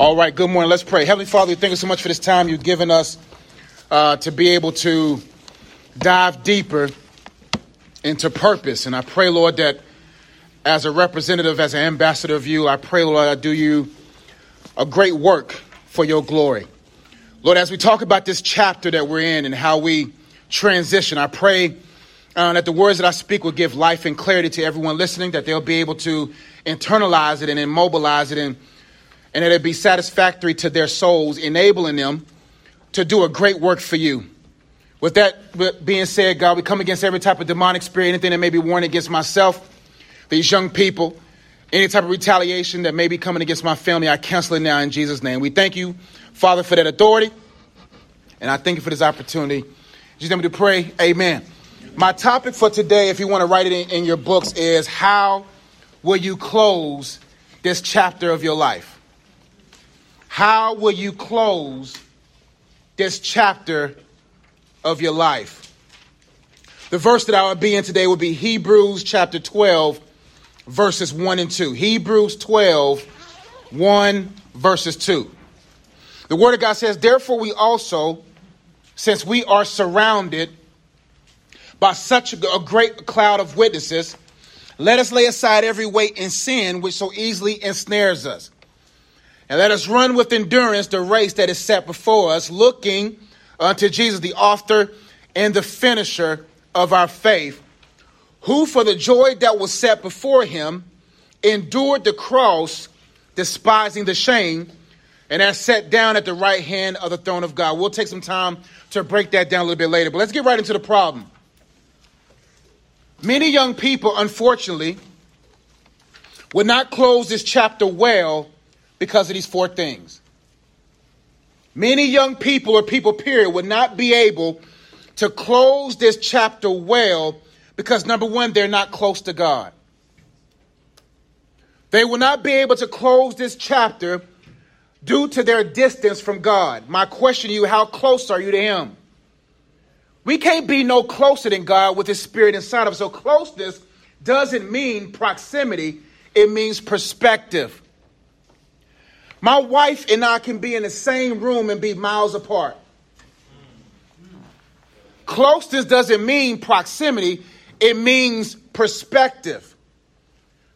All right, good morning. Let's pray. Heavenly Father, thank you so much for this time you've given us uh, to be able to dive deeper into purpose. And I pray, Lord, that as a representative, as an ambassador of you, I pray, Lord, I do you a great work for your glory. Lord, as we talk about this chapter that we're in and how we transition, I pray uh, that the words that I speak will give life and clarity to everyone listening, that they'll be able to internalize it and immobilize it and and that it be satisfactory to their souls, enabling them to do a great work for you. With that being said, God, we come against every type of demonic spirit, anything that may be warned against myself, these young people, any type of retaliation that may be coming against my family, I cancel it now in Jesus' name. We thank you, Father, for that authority, and I thank you for this opportunity. Just Jesus' name to pray, amen. My topic for today, if you want to write it in, in your books, is how will you close this chapter of your life? How will you close this chapter of your life? The verse that I would be in today would be Hebrews chapter 12, verses 1 and 2. Hebrews 12, 1 verses 2. The Word of God says, Therefore, we also, since we are surrounded by such a great cloud of witnesses, let us lay aside every weight and sin which so easily ensnares us and let us run with endurance the race that is set before us, looking unto Jesus, the author and the finisher of our faith, who for the joy that was set before him endured the cross, despising the shame, and has sat down at the right hand of the throne of God. We'll take some time to break that down a little bit later, but let's get right into the problem. Many young people, unfortunately, would not close this chapter well because of these four things. Many young people or people, period, would not be able to close this chapter well because number one, they're not close to God. They will not be able to close this chapter due to their distance from God. My question to you, how close are you to Him? We can't be no closer than God with His Spirit inside of us. So closeness doesn't mean proximity, it means perspective. My wife and I can be in the same room and be miles apart. Closeness doesn't mean proximity, it means perspective.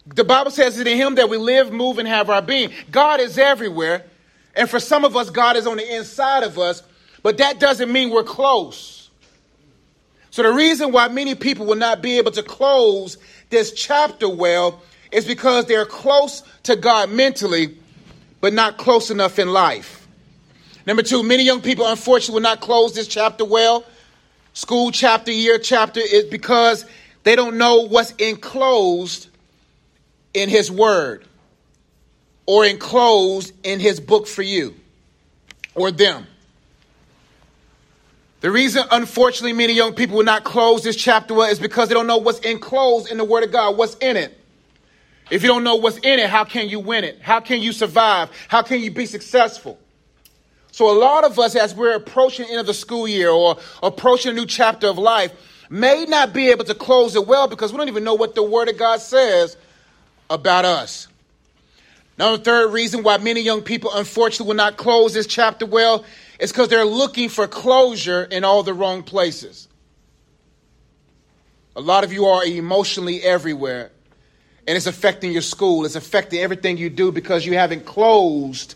The Bible says it in Him that we live, move, and have our being. God is everywhere. And for some of us, God is on the inside of us, but that doesn't mean we're close. So the reason why many people will not be able to close this chapter well is because they're close to God mentally, but not close enough in life. Number two, many young people, unfortunately, will not close this chapter well. School chapter, year chapter, is because they don't know what's enclosed in His Word or enclosed in His book for you or them. The reason, unfortunately, many young people will not close this chapter well is because they don't know what's enclosed in the Word of God, what's in it. If you don't know what's in it, how can you win it? How can you survive? How can you be successful? So a lot of us, as we're approaching the end of the school year or approaching a new chapter of life, may not be able to close it well because we don't even know what the Word of God says about us. Now, the third reason why many young people, unfortunately, will not close this chapter well is because they're looking for closure in all the wrong places. A lot of you are emotionally everywhere and it's affecting your school. It's affecting everything you do because you haven't closed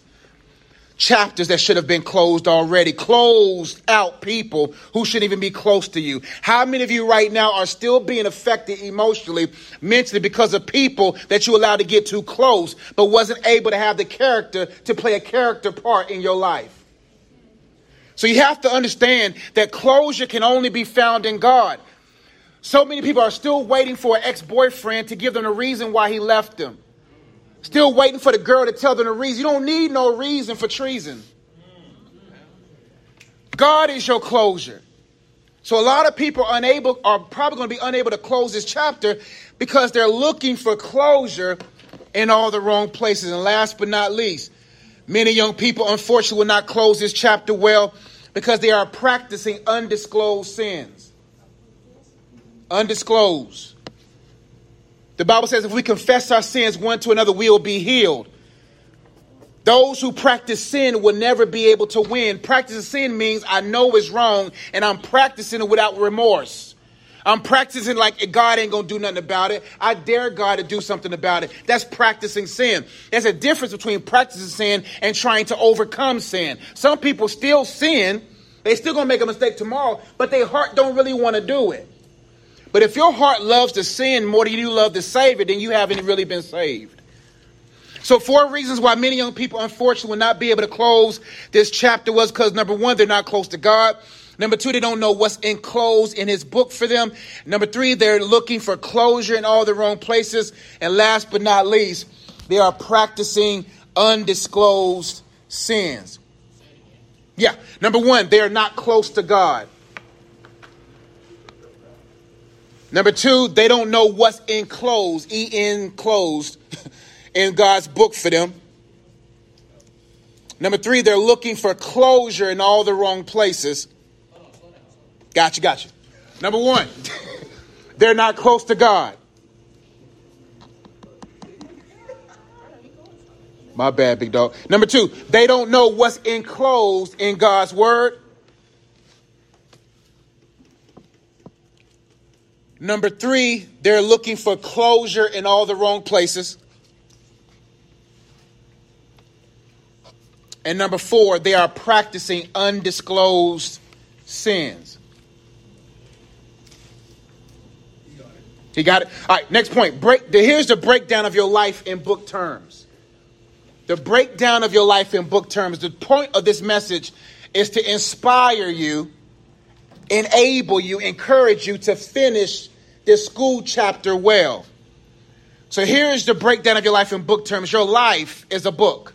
chapters that should have been closed already, closed out people who shouldn't even be close to you. How many of you right now are still being affected emotionally, mentally because of people that you allowed to get too close, but wasn't able to have the character to play a character part in your life? So you have to understand that closure can only be found in God. So many people are still waiting for an ex boyfriend to give them a reason why he left them. Still waiting for the girl to tell them the reason. You don't need no reason for treason. God is your closure. So a lot of people are unable are probably going to be unable to close this chapter because they're looking for closure in all the wrong places. And last but not least, many young people unfortunately will not close this chapter well because they are practicing undisclosed sins undisclosed. The Bible says if we confess our sins one to another, we will be healed. Those who practice sin will never be able to win. Practicing sin means I know it's wrong and I'm practicing it without remorse. I'm practicing like God ain't gonna do nothing about it. I dare God to do something about it. That's practicing sin. There's a difference between practicing sin and trying to overcome sin. Some people still sin. They still gonna make a mistake tomorrow, but their heart don't really want to do it. But if your heart loves to sin more than you love the Savior, then you haven't really been saved. So, four reasons why many young people, unfortunately, will not be able to close this chapter was because number one, they're not close to God. Number two, they don't know what's enclosed in his book for them. Number three, they're looking for closure in all the wrong places. And last but not least, they are practicing undisclosed sins. Yeah, number one, they are not close to God. Number two, they don't know what's enclosed, E enclosed, in God's book for them. Number three, they're looking for closure in all the wrong places. Gotcha, gotcha. Number one, they're not close to God. My bad, big dog. Number two, they don't know what's enclosed in God's word. Number three, they're looking for closure in all the wrong places. And number four, they are practicing undisclosed sins. He got it. All right, next point. Break. Here's the breakdown of your life in book terms. The breakdown of your life in book terms. The point of this message is to inspire you, enable you, encourage you to finish this school chapter well. So here's the breakdown of your life in book terms. Your life is a book.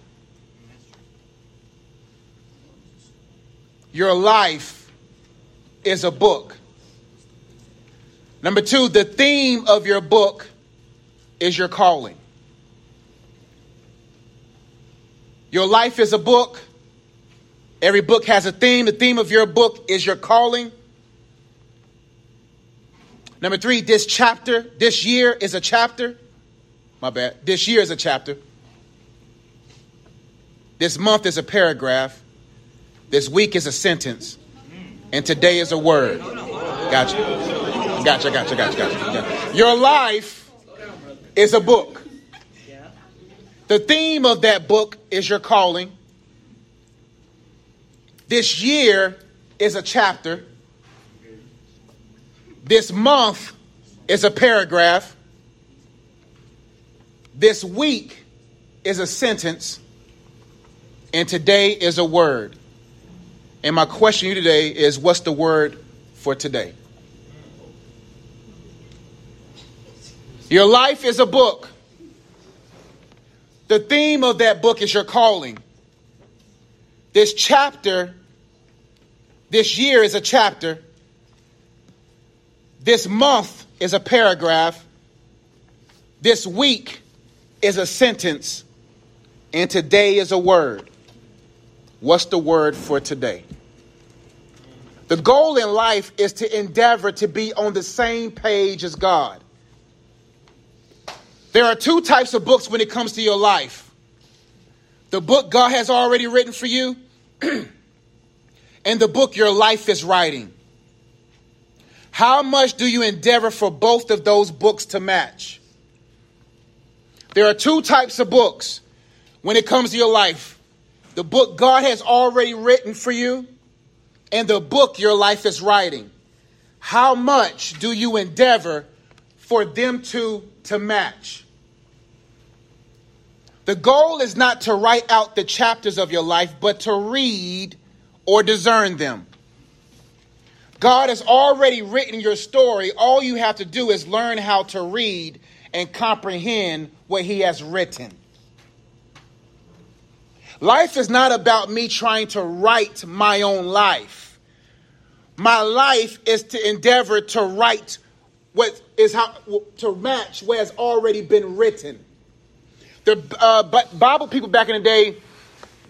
Your life is a book. Number two, the theme of your book is your calling. Your life is a book. Every book has a theme. The theme of your book is your calling. Number three, this chapter, this year is a chapter. My bad. This year is a chapter. This month is a paragraph. This week is a sentence. And today is a word. Gotcha. Gotcha, gotcha, gotcha, gotcha. Your life is a book. The theme of that book is your calling. This year is a chapter. This month is a paragraph. This week is a sentence. And today is a word. And my question to you today is what's the word for today? Your life is a book. The theme of that book is your calling. This chapter, this year is a chapter. This month is a paragraph. This week is a sentence. And today is a word. What's the word for today? The goal in life is to endeavor to be on the same page as God. There are two types of books when it comes to your life the book God has already written for you, and the book your life is writing. How much do you endeavor for both of those books to match? There are two types of books when it comes to your life the book God has already written for you, and the book your life is writing. How much do you endeavor for them to, to match? The goal is not to write out the chapters of your life, but to read or discern them. God has already written your story. All you have to do is learn how to read and comprehend what He has written. Life is not about me trying to write my own life. My life is to endeavor to write what is how to match what has already been written. The uh, Bible people back in the day,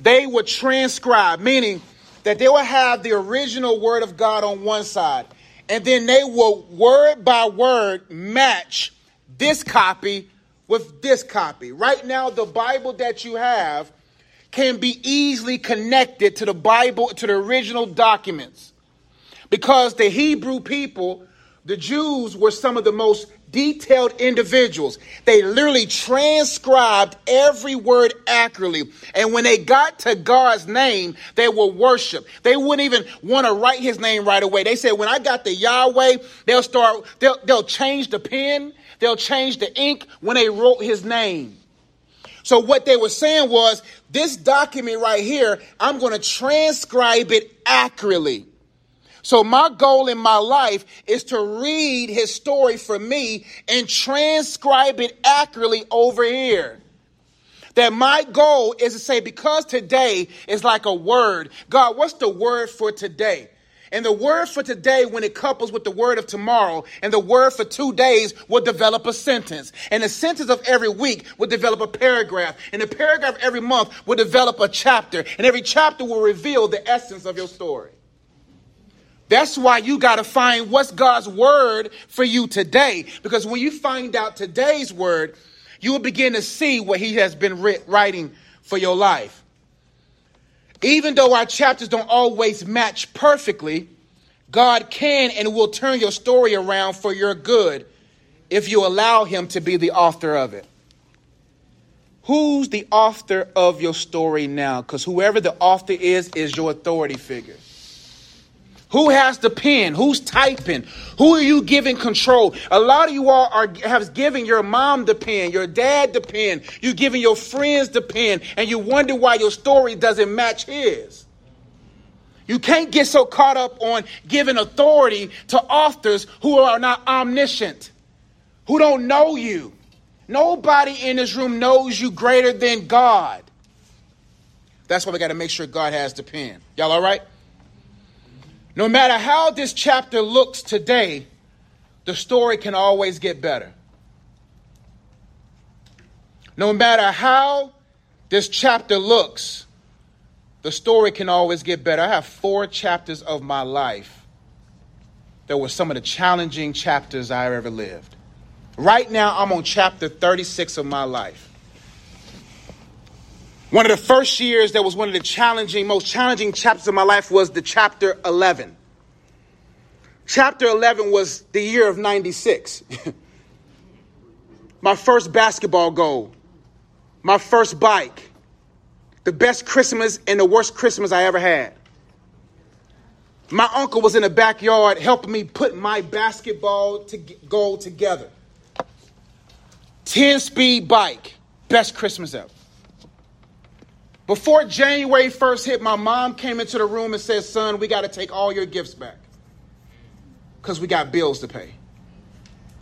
they would transcribe, meaning that they will have the original word of God on one side, and then they will word by word match this copy with this copy. Right now, the Bible that you have can be easily connected to the Bible, to the original documents. Because the Hebrew people, the Jews, were some of the most detailed individuals. They literally transcribed every word accurately. And when they got to God's name, they would worship. They wouldn't even want to write his name right away. They said, when I got the Yahweh, they'll start, they'll, they'll change the pen, they'll change the ink when they wrote his name. So what they were saying was, this document right here, I'm going to transcribe it accurately. So my goal in my life is to read his story for me and transcribe it accurately over here. That my goal is to say, because today is like a word, God, what's the word for today? And the word for today, when it couples with the word of tomorrow, and the word for two days will develop a sentence. And the sentence of every week will develop a paragraph. And the paragraph every month will develop a chapter. And every chapter will reveal the essence of your story. That's why you got to find what's God's word for you today. Because when you find out today's word, you will begin to see what He has been writing for your life. Even though our chapters don't always match perfectly, God can and will turn your story around for your good if you allow Him to be the author of it. Who's the author of your story now? Because whoever the author is, is your authority figure. Who has the pen? Who's typing? Who are you giving control? A lot of you all are have given your mom the pen, your dad the pen, you giving your friends the pen, and you wonder why your story doesn't match his. You can't get so caught up on giving authority to authors who are not omniscient, who don't know you. Nobody in this room knows you greater than God. That's why we got to make sure God has the pen. Y'all all right? No matter how this chapter looks today, the story can always get better. No matter how this chapter looks, the story can always get better. I have four chapters of my life that were some of the challenging chapters I ever lived. Right now, I'm on chapter 36 of my life. One of the first years that was one of the challenging, most challenging chapters of my life was the chapter 11. Chapter 11 was the year of 96. my first basketball goal, my first bike, the best Christmas and the worst Christmas I ever had. My uncle was in the backyard helping me put my basketball to goal together. 10 speed bike, best Christmas ever. Before January 1st hit, my mom came into the room and said, Son, we got to take all your gifts back because we got bills to pay.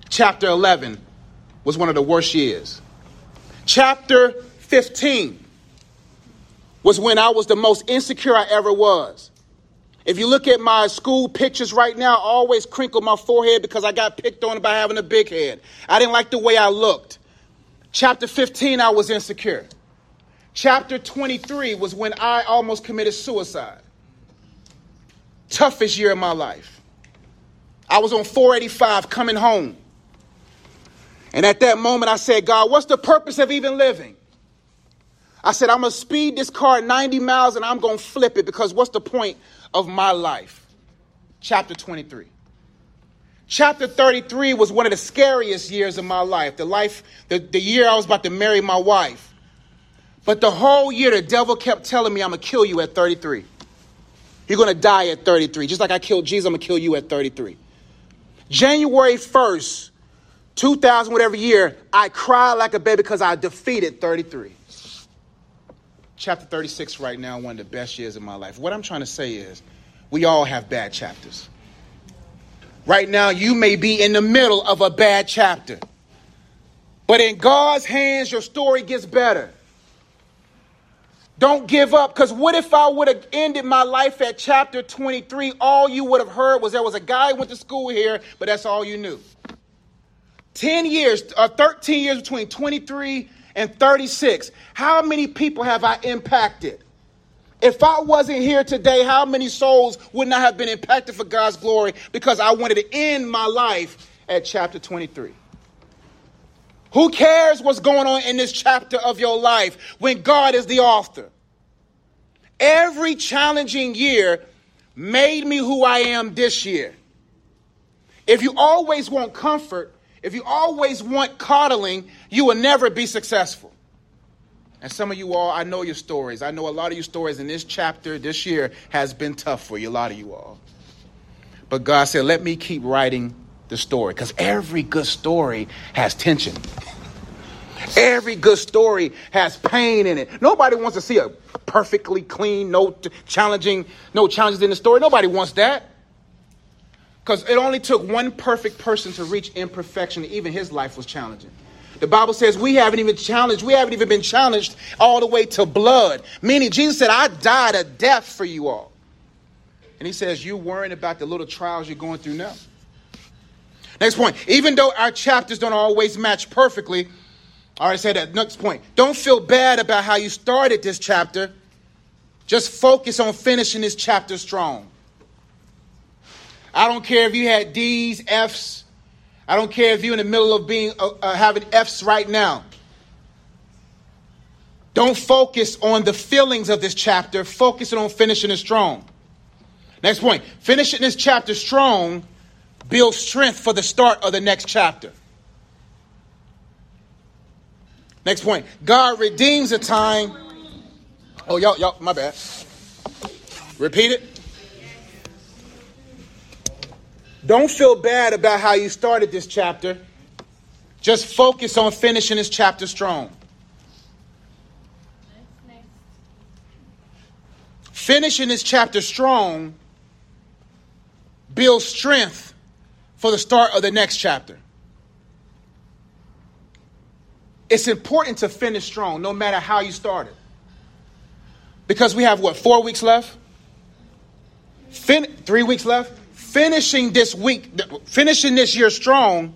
Chapter 11 was one of the worst years. Chapter 15 was when I was the most insecure I ever was. If you look at my school pictures right now, I always crinkle my forehead because I got picked on by having a big head. I didn't like the way I looked. Chapter 15, I was insecure. Chapter 23 was when I almost committed suicide. Toughest year of my life. I was on 485 coming home. And at that moment, I said, God, what's the purpose of even living? I said, I'm going to speed this car 90 miles and I'm going to flip it because what's the point of my life? Chapter 23. Chapter 33 was one of the scariest years of my life. The life, the, the year I was about to marry my wife. But the whole year, the devil kept telling me, I'm going to kill you at 33. You're going to die at 33. Just like I killed Jesus, I'm going to kill you at 33. January 1st, 2000, whatever year, I cried like a baby because I defeated 33. Chapter 36 right now, one of the best years of my life. What I'm trying to say is, we all have bad chapters. Right now, you may be in the middle of a bad chapter. But in God's hands, your story gets better. Don't give up. Because what if I would have ended my life at chapter 23? All you would have heard was there was a guy who went to school here, but that's all you knew. 10 years, or uh, 13 years between 23 and 36. How many people have I impacted? If I wasn't here today, how many souls would not have been impacted for God's glory because I wanted to end my life at chapter 23? Who cares what's going on in this chapter of your life when God is the author? Every challenging year made me who I am this year. If you always want comfort, if you always want coddling, you will never be successful. And some of you all, I know your stories. I know a lot of your stories in this chapter this year has been tough for you, a lot of you all. But God said, let me keep writing the story because every good story has tension. Every good story has pain in it. Nobody wants to see a perfectly clean, no challenging, no challenges in the story. Nobody wants that. Because it only took one perfect person to reach imperfection. Even his life was challenging. The Bible says we haven't even challenged, we haven't even been challenged all the way to blood. Meaning, Jesus said, I died a death for you all. And he says, You're worrying about the little trials you're going through now. Next point. Even though our chapters don't always match perfectly, I already said that. Next point. Don't feel bad about how you started this chapter. Just focus on finishing this chapter strong. I don't care if you had D's, F's. I don't care if you're in the middle of being uh, uh, having F's right now. Don't focus on the feelings of this chapter. Focus on finishing it strong. Next point. Finishing this chapter strong builds strength for the start of the next chapter. Next point. God redeems a time. Oh, y'all, y'all, my bad. Repeat it. Don't feel bad about how you started this chapter. Just focus on finishing this chapter strong. Finishing this chapter strong builds strength for the start of the next chapter. It's important to finish strong, no matter how you started. Because we have what, four weeks left? Fin- three weeks left? Finishing this week, finishing this year strong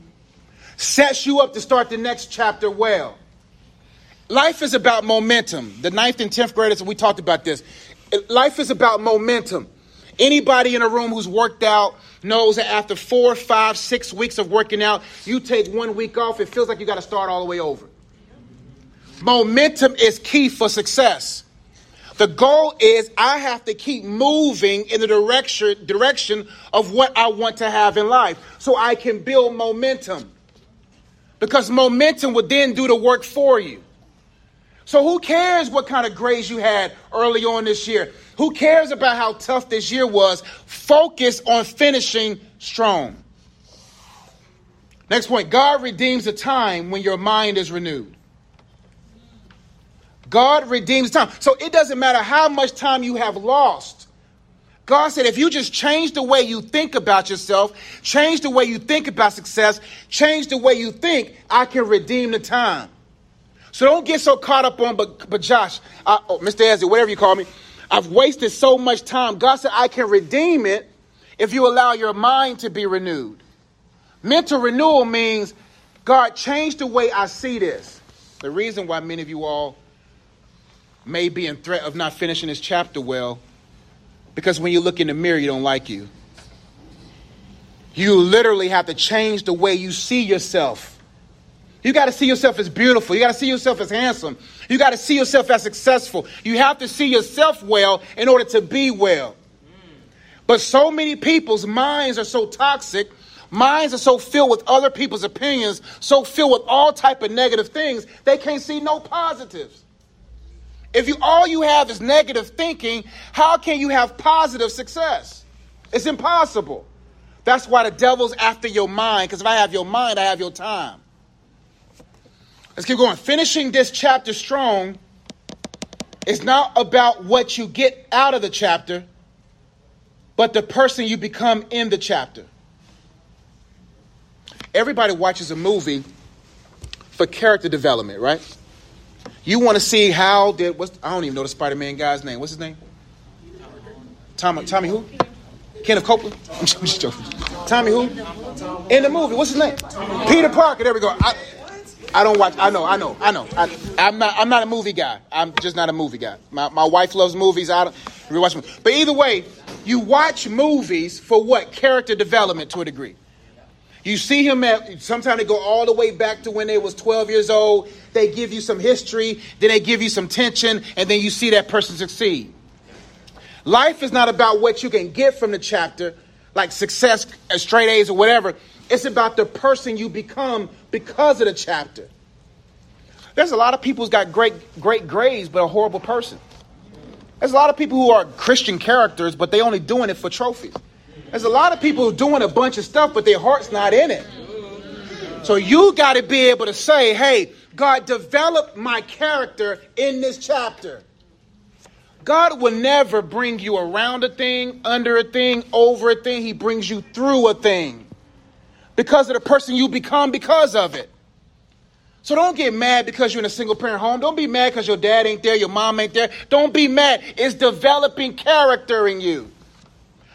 sets you up to start the next chapter well. Life is about momentum. The ninth and tenth graders, we talked about this. Life is about momentum. Anybody in a room who's worked out knows that after four, five, six weeks of working out, you take one week off, it feels like you got to start all the way over. Momentum is key for success. The goal is I have to keep moving in the direction direction of what I want to have in life so I can build momentum. Because momentum will then do the work for you. So who cares what kind of grades you had early on this year? Who cares about how tough this year was? Focus on finishing strong. Next point God redeems a time when your mind is renewed. God redeems time. So it doesn't matter how much time you have lost. God said, if you just change the way you think about yourself, change the way you think about success, change the way you think, I can redeem the time. So don't get so caught up on, but, but Josh, uh, oh, Mr. Ezzy, whatever you call me, I've wasted so much time. God said, I can redeem it if you allow your mind to be renewed. Mental renewal means, God, change the way I see this. The reason why many of you all may be in threat of not finishing this chapter well because when you look in the mirror, you don't like you. You literally have to change the way you see yourself. You got to see yourself as beautiful. You got to see yourself as handsome. You got to see yourself as successful. You have to see yourself well in order to be well. But so many people's minds are so toxic, minds are so filled with other people's opinions, so filled with all type of negative things, they can't see no positives. If you all you have is negative thinking, how can you have positive success? It's impossible. That's why the devil's after your mind, because if I have your mind, I have your time. Let's keep going. Finishing this chapter strong is not about what you get out of the chapter, but the person you become in the chapter. Everybody watches a movie for character development, right? You want to see how did what's I don't even know the Spider Man guy's name. What's his name? Tommy Tommy who? Kenneth Copeland. I'm just joking. Tommy who? In the movie. What's his name? Peter Parker. There we go. I, I don't watch. I know. I know. I know. I, am not. I'm not a movie guy. I'm just not a movie guy. My, my wife loves movies. I don't really watch movies. But either way, you watch movies for what character development to a degree. You see him at sometimes they go all the way back to when they was 12 years old. They give you some history, then they give you some tension, and then you see that person succeed. Life is not about what you can get from the chapter, like success, uh, straight A's, or whatever. It's about the person you become because of the chapter. There's a lot of people who's got great, great grades, but a horrible person. There's a lot of people who are Christian characters, but they only doing it for trophies. There's a lot of people who doing a bunch of stuff, but their heart's not in it. So you got to be able to say, hey, God, develop my character in this chapter. God will never bring you around a thing, under a thing, over a thing. He brings you through a thing because of the person you become because of it. So don't get mad because you're in a single parent home. Don't be mad because your dad ain't there, your mom ain't there. Don't be mad. It's developing character in you.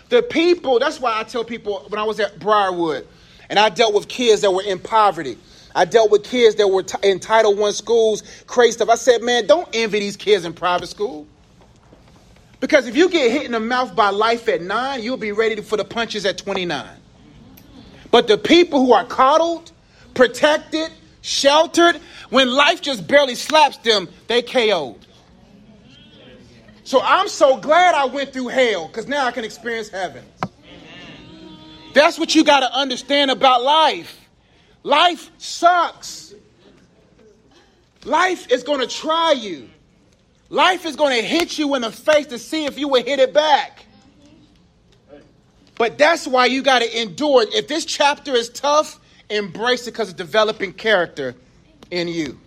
The people, that's why I tell people when I was at Briarwood and I dealt with kids that were in poverty. I dealt with kids that were t- in Title One schools, crazy stuff. I said, man, don't envy these kids in private school. Because if you get hit in the mouth by life at nine, you'll be ready for the punches at 29. But the people who are coddled, protected, sheltered, when life just barely slaps them, they KO'd. So I'm so glad I went through hell because now I can experience heaven. That's what you got to understand about life. Life sucks. Life is going to try you. Life is going to hit you in the face to see if you will hit it back. But that's why you got to endure it. If this chapter is tough, embrace it because it's developing character in you.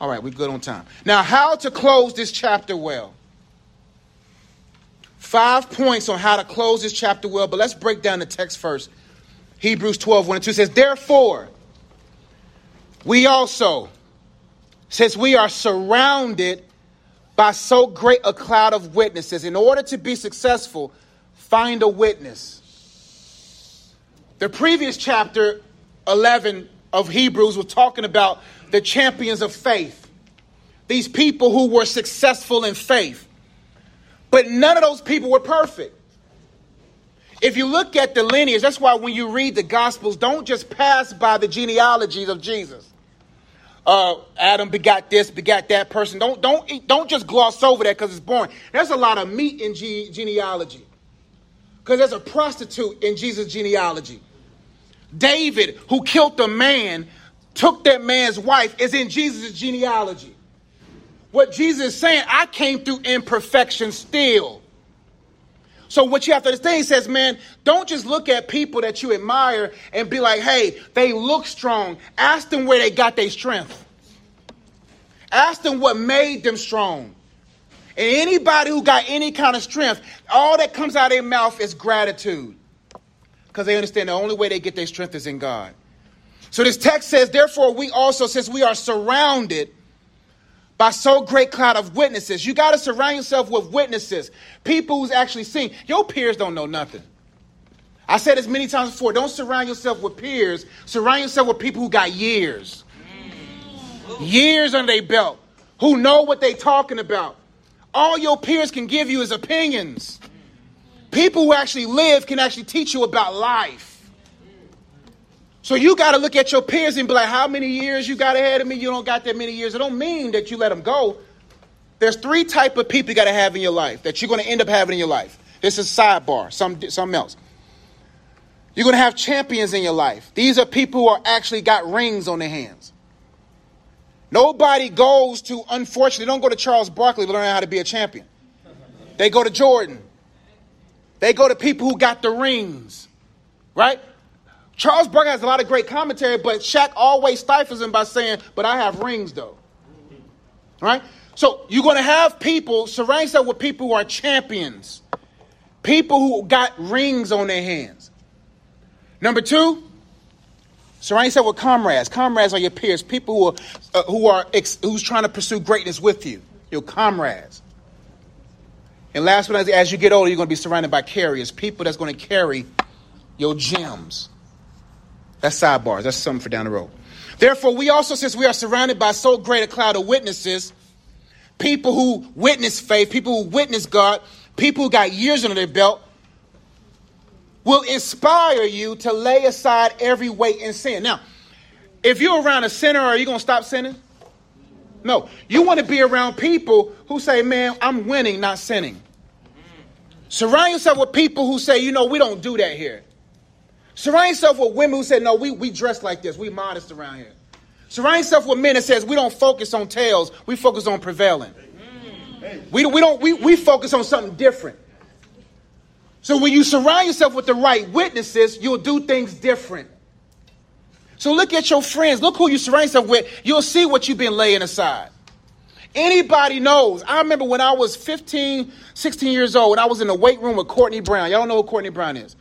All right, we're good on time. Now, how to close this chapter well. Five points on how to close this chapter well, but let's break down the text first. Hebrews 12, 1 and 2 says, Therefore, we also, since we are surrounded by so great a cloud of witnesses, in order to be successful, find a witness. The previous chapter 11 of Hebrews was talking about the champions of faith, these people who were successful in faith. But none of those people were perfect. If you look at the lineage, that's why when you read the Gospels, don't just pass by the genealogies of Jesus. Uh, Adam begot this, begot that person. Don't don't don't just gloss over that because it's boring. There's a lot of meat in ge- genealogy because there's a prostitute in Jesus' genealogy. David, who killed a man, took that man's wife, is in Jesus' genealogy. What Jesus is saying, I came through imperfection still. So what you have to understand, he says, man, don't just look at people that you admire and be like, hey, they look strong. Ask them where they got their strength. Ask them what made them strong. And anybody who got any kind of strength, all that comes out of their mouth is gratitude. Because they understand the only way they get their strength is in God. So this text says, therefore, we also, since we are surrounded by so great cloud of witnesses. You got to surround yourself with witnesses, people who's actually seen. Your peers don't know nothing. I said this many times before. Don't surround yourself with peers. Surround yourself with people who got years, years under their belt, who know what they talking about. All your peers can give you is opinions. People who actually live can actually teach you about life. So you got to look at your peers and be like, how many years you got ahead of me? You don't got that many years. It don't mean that you let them go. There's three type of people you got to have in your life that you're going to end up having in your life. This is sidebar, some, something else. You're going to have champions in your life. These are people who are actually got rings on their hands. Nobody goes to, unfortunately, don't go to Charles Barkley to learn how to be a champion. They go to Jordan. They go to people who got the rings, right? Charles Barkley has a lot of great commentary, but Shaq always stifles him by saying, But I have rings though. Right? So you're going to have people, surround yourself with people who are champions, people who got rings on their hands. Number two, surround yourself with comrades. Comrades are your peers, people who are, uh, who are ex- who's trying to pursue greatness with you, your comrades. And last but not as you get older, you're going to be surrounded by carriers, people that's going to carry your gems. That's sidebars. That's something for down the road. Therefore, we also, since we are surrounded by so great a cloud of witnesses, people who witness faith, people who witness God, people who got years under their belt, will inspire you to lay aside every weight and sin. Now, if you're around a sinner, are you going to stop sinning? No, you want to be around people who say, man, I'm winning, not sinning. Surround yourself with people who say, you know, we don't do that here. Surround yourself with women who say, no, we, we dress like this. We modest around here. Surround yourself with men that says we don't focus on tails, we focus on prevailing. We, we don't we, we focus on something different. So when you surround yourself with the right witnesses, you'll do things different. So look at your friends. Look who you surround yourself with. You'll see what you've been laying aside. Anybody knows. I remember when I was 15, 16 years old, and I was in the weight room with Courtney Brown. Y'all know who Courtney Brown is.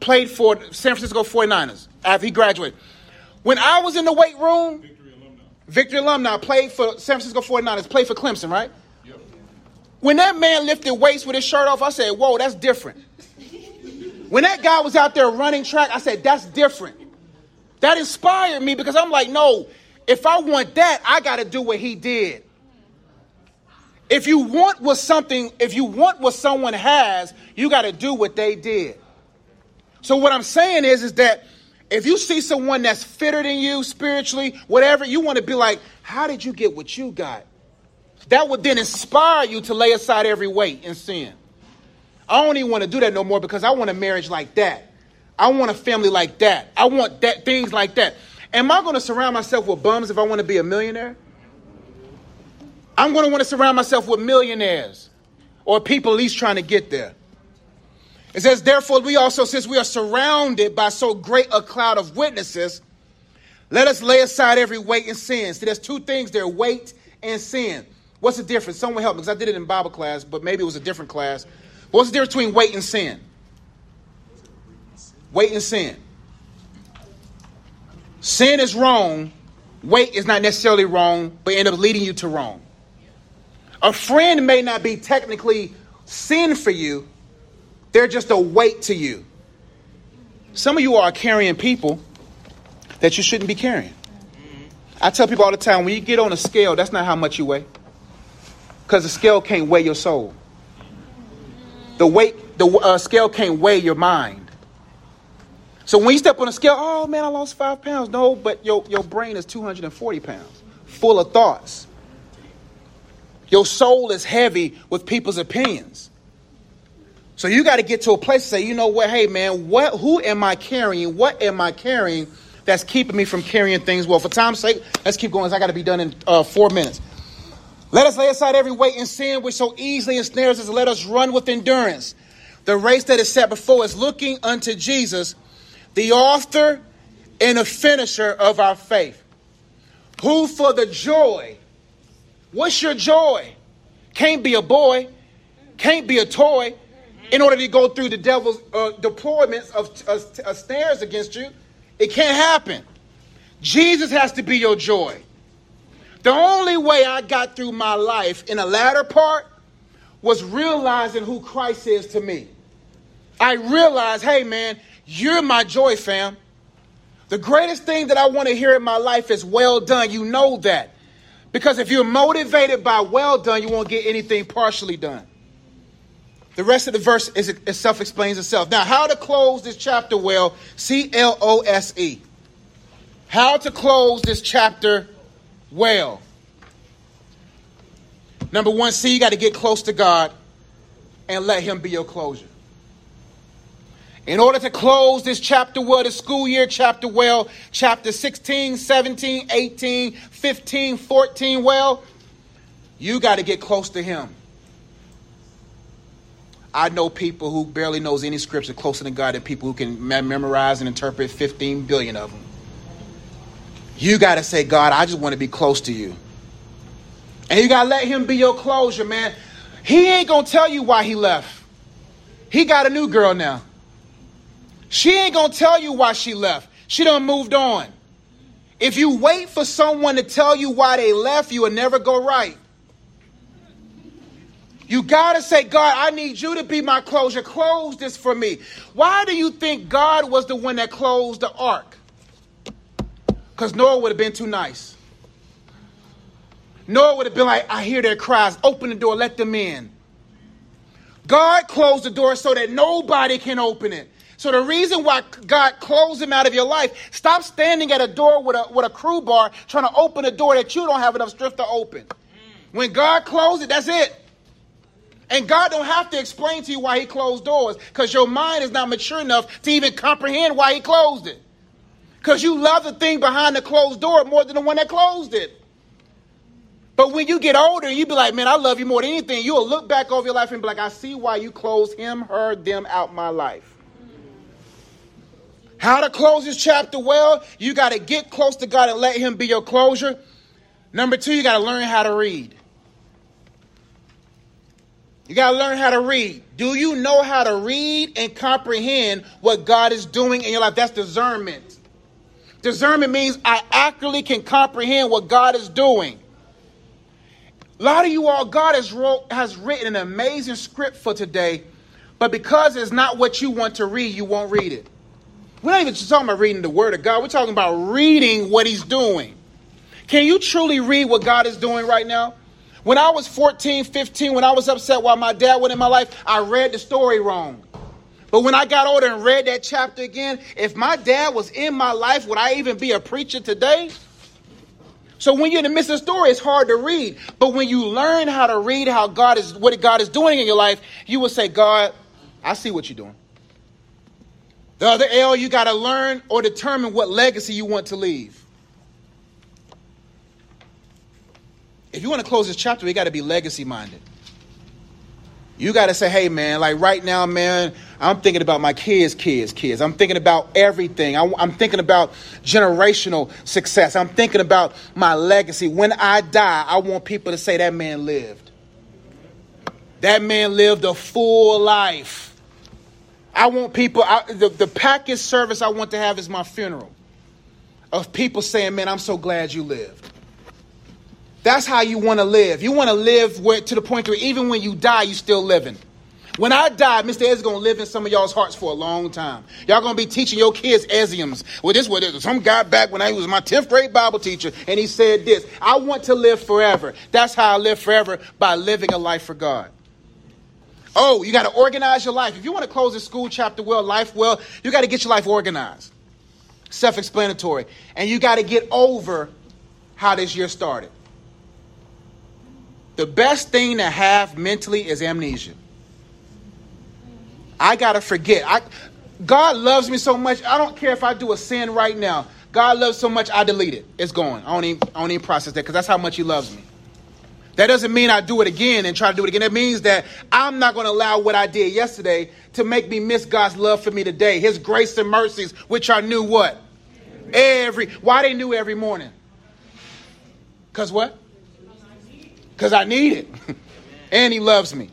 Played for San Francisco 49ers after he graduated. When I was in the weight room, Victory alumni, Victory alumni played for San Francisco 49ers, played for Clemson, right? Yep. When that man lifted weights with his shirt off, I said, whoa, that's different. When that guy was out there running track, I said, that's different. That inspired me because I'm like, no, if I want that, I got to do what he did. If you want what something, if you want what someone has, you got to do what they did. So what I'm saying is, is that if you see someone that's fitter than you spiritually, whatever, you want to be like, how did you get what you got? That would then inspire you to lay aside every weight and sin. I don't even want to do that no more because I want a marriage like that. I want a family like that. I want that things like that. Am I going to surround myself with bums if I want to be a millionaire? I'm going to want to surround myself with millionaires or people at least trying to get there. It says, therefore, we also, since we are surrounded by so great a cloud of witnesses, let us lay aside every weight and sin. See, there's two things there weight and sin. What's the difference? Someone help me because I did it in Bible class, but maybe it was a different class. What's the difference between weight and sin? Weight and sin. Sin is wrong. Weight is not necessarily wrong, but end up leading you to wrong. A friend may not be technically sin for you, they're just a weight to you. Some of you are carrying people that you shouldn't be carrying. I tell people all the time when you get on a scale, that's not how much you weigh. Because the scale can't weigh your soul. The weight, the uh, scale can't weigh your mind. So when you step on a scale, oh man, I lost five pounds. No, but your, your brain is 240 pounds, full of thoughts. Your soul is heavy with people's opinions. So you got to get to a place to say, you know what, hey man, what who am I carrying? What am I carrying that's keeping me from carrying things well? For time's sake, let's keep going. I got to be done in uh, four minutes. Let us lay aside every weight and sin which so easily ensnares us, let us run with endurance the race that is set before us, looking unto Jesus, the author and the finisher of our faith, who for the joy What's your joy? Can't be a boy, can't be a toy in order to go through the devil's uh, deployments of uh, uh, snares against you. It can't happen. Jesus has to be your joy. The only way I got through my life in the latter part was realizing who Christ is to me. I realized, hey man, you're my joy, fam. The greatest thing that I want to hear in my life is well done. You know that. Because if you're motivated by well done, you won't get anything partially done. The rest of the verse is it self explains itself. Now, how to close this chapter well? C L O S E. How to close this chapter well. Number one, see, you got to get close to God and let Him be your closure. In order to close this chapter well, the school year chapter well, chapter 16, 17, 18, 15, 14 well, you got to get close to him. I know people who barely knows any scripture closer to God than people who can memorize and interpret 15 billion of them. You got to say, God, I just want to be close to you. And you got to let him be your closure, man. He ain't going to tell you why he left. He got a new girl now. She ain't gonna tell you why she left. She done moved on. If you wait for someone to tell you why they left, you will never go right. You gotta say, God, I need you to be my closure. Close this for me. Why do you think God was the one that closed the ark? Because Noah would have been too nice. Noah would have been like, I hear their cries. Open the door, let them in. God closed the door so that nobody can open it. So the reason why God closed him out of your life, stop standing at a door with a, with a crowbar trying to open a door that you don't have enough strength to open. When God closed it, that's it. And God don't have to explain to you why he closed doors because your mind is not mature enough to even comprehend why he closed it. Because you love the thing behind the closed door more than the one that closed it. But when you get older, you be like, man, I love you more than anything. You'll look back over your life and be like, I see why you closed him, her, them out my life. How to close this chapter well? You got to get close to God and let Him be your closure. Number two, you got to learn how to read. You got to learn how to read. Do you know how to read and comprehend what God is doing in your life? That's discernment. Discernment means I accurately can comprehend what God is doing. A lot of you all, God has, wrote, has written an amazing script for today, but because it's not what you want to read, you won't read it. We're not even talking about reading the Word of God. We're talking about reading what He's doing. Can you truly read what God is doing right now? When I was 14, 15, when I was upset while my dad went in my life, I read the story wrong. But when I got older and read that chapter again, if my dad was in my life, would I even be a preacher today? So when you're in the midst of the story, it's hard to read. But when you learn how to read how God is what God is doing in your life, you will say, God, I see what you're doing. The other L, you got to learn or determine what legacy you want to leave. If you want to close this chapter, you got to be legacy minded. You got to say, hey, man, like right now, man, I'm thinking about my kids, kids, kids. I'm thinking about everything. I, am thinking about generational success. I'm thinking about my legacy. When I die, I want people to say that man lived. That man lived a full life. I want people, I, the, the package service I want to have is my funeral of people saying, man, I'm so glad you lived. That's how you want to live. You want to live where, to the point where even when you die, you're still living. When I die, Mr. Ed is to live in some of y'all's hearts for a long time. Y'all to be teaching your kids Essenes. Well, this was some guy back when I was my 10th grade Bible teacher, and he said this I want to live forever. That's how I live forever by living a life for God. Oh, you got to organize your life. If you want to close the school chapter well, life well, you got to get your life organized. Self explanatory. And you got to get over how this year started. The best thing to have mentally is amnesia. I got to forget. I, God loves me so much. I don't care if I do a sin right now. God loves so much, I delete it. It's gone. I don't even, I don't even process that because that's how much He loves me. That doesn't mean I do it again and try to do it again. It means that I'm not going to allow what I did yesterday to make me miss God's love for me today. His grace and mercies, which I knew what? Every why they knew every morning. Cause what? Cause I need it. and he loves me.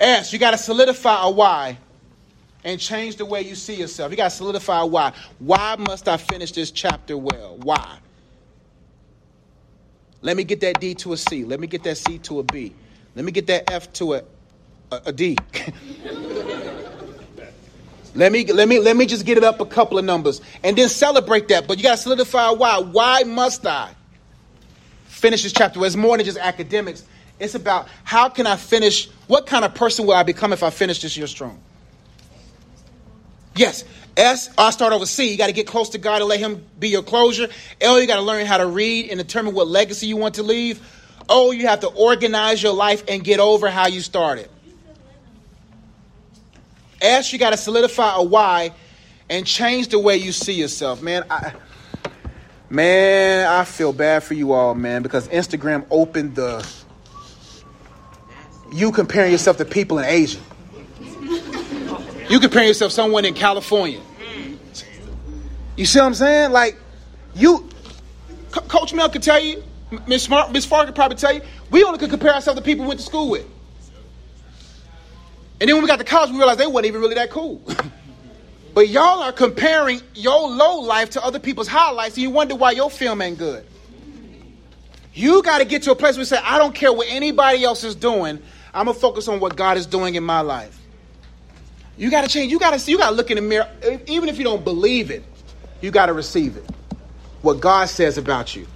S, you got to solidify a why and change the way you see yourself. You got to solidify why. Why must I finish this chapter well? Why? Let me get that D to a C. Let me get that C to a B. Let me get that F to a, a, a D. let me let me let me just get it up a couple of numbers and then celebrate that. But you got to solidify why. Why must I finish this chapter? Well, it's more than just academics. It's about how can I finish? What kind of person will I become if I finish this year strong? Yes, S, I start over C. You got to get close to God and let Him be your closure. L, you got to learn how to read and determine what legacy you want to leave. O, you have to organize your life and get over how you started. S, you got to solidify a why and change the way you see yourself. Man, I, man, I feel bad for you all, man, because Instagram opened the you comparing yourself to people in Asia. You comparing yourself someone in California. You see what I'm saying? Like, you, Coach Mel could tell you, Miss Smart, Miss Farr could probably tell you, we only could compare ourselves to people we went to school with. And then when we got to college, we realized they weren't even really that cool. but y'all are comparing your low life to other people's highlights, and you wonder why your film ain't good. You got to get to a place where you say, I don't care what anybody else is doing. I'm gonna focus on what God is doing in my life. You got to change. You got to see. you got to look in the mirror. Even if you don't believe it, you got to receive it. What God says about you.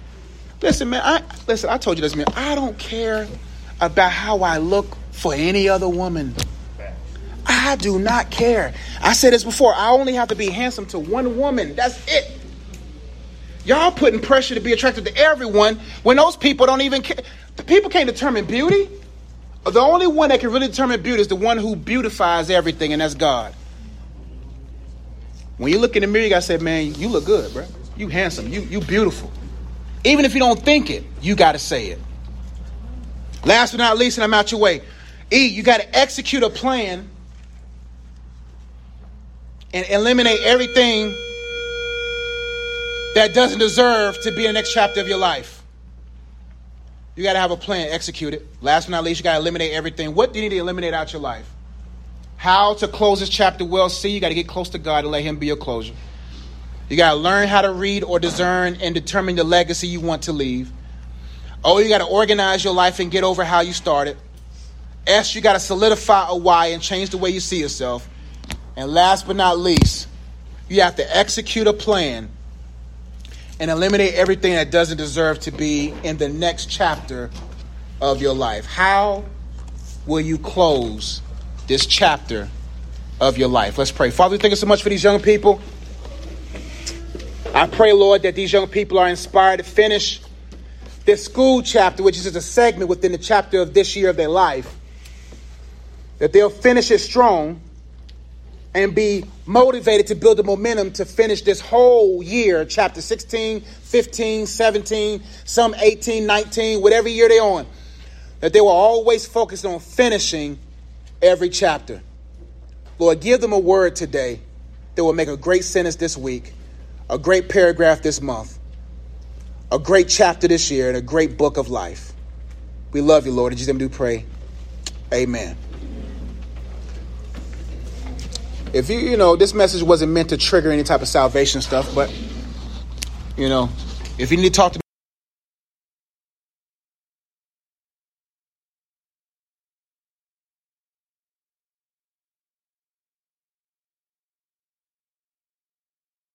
Listen, man. I listen. I told you this, man. I don't care about how I look for any other woman. I do not care. I said this before. I only have to be handsome to one woman. That's it. Y'all putting pressure to be attracted to everyone when those people don't even care. The people can't determine beauty. The only one that can really determine beauty is the one who beautifies everything, and that's God. When you look in the mirror, you gotta say, "Man, you look good, bro. You handsome. You you beautiful." Even if you don't think it, you gotta say it. Last but not least, and I'm out your way. E, you gotta execute a plan and eliminate everything that doesn't deserve to be in the next chapter of your life. You got to have a plan, execute it. Last but not least, you got to eliminate everything. What do you need to eliminate out your life? How to close this chapter well? See, you got to get close to God and let Him be your closure. You got to learn how to read or discern and determine the legacy you want to leave. Oh, you got to organize your life and get over how you started. S, you got to solidify a why and change the way you see yourself. And last but not least, you have to execute a plan and eliminate everything that doesn't deserve to be in the next chapter of your life. How will you close this chapter of your life? Let's pray. Father, thank you so much for these young people. I pray, Lord, that these young people are inspired to finish this school chapter, which is just a segment within the chapter of this year of their life, that they'll finish it strong and be motivated to build the momentum to finish this whole year, chapter 16, 15, 17, some 18, 19, whatever year they're on, that they were always focused on finishing every chapter. Lord, give them a word today that will make a great sentence this week, a great paragraph this month, a great chapter this year, and a great book of life. We love you, Lord. In Jesus' name do pray. Amen if you you know this message wasn't meant to trigger any type of salvation stuff but you know if you need to talk to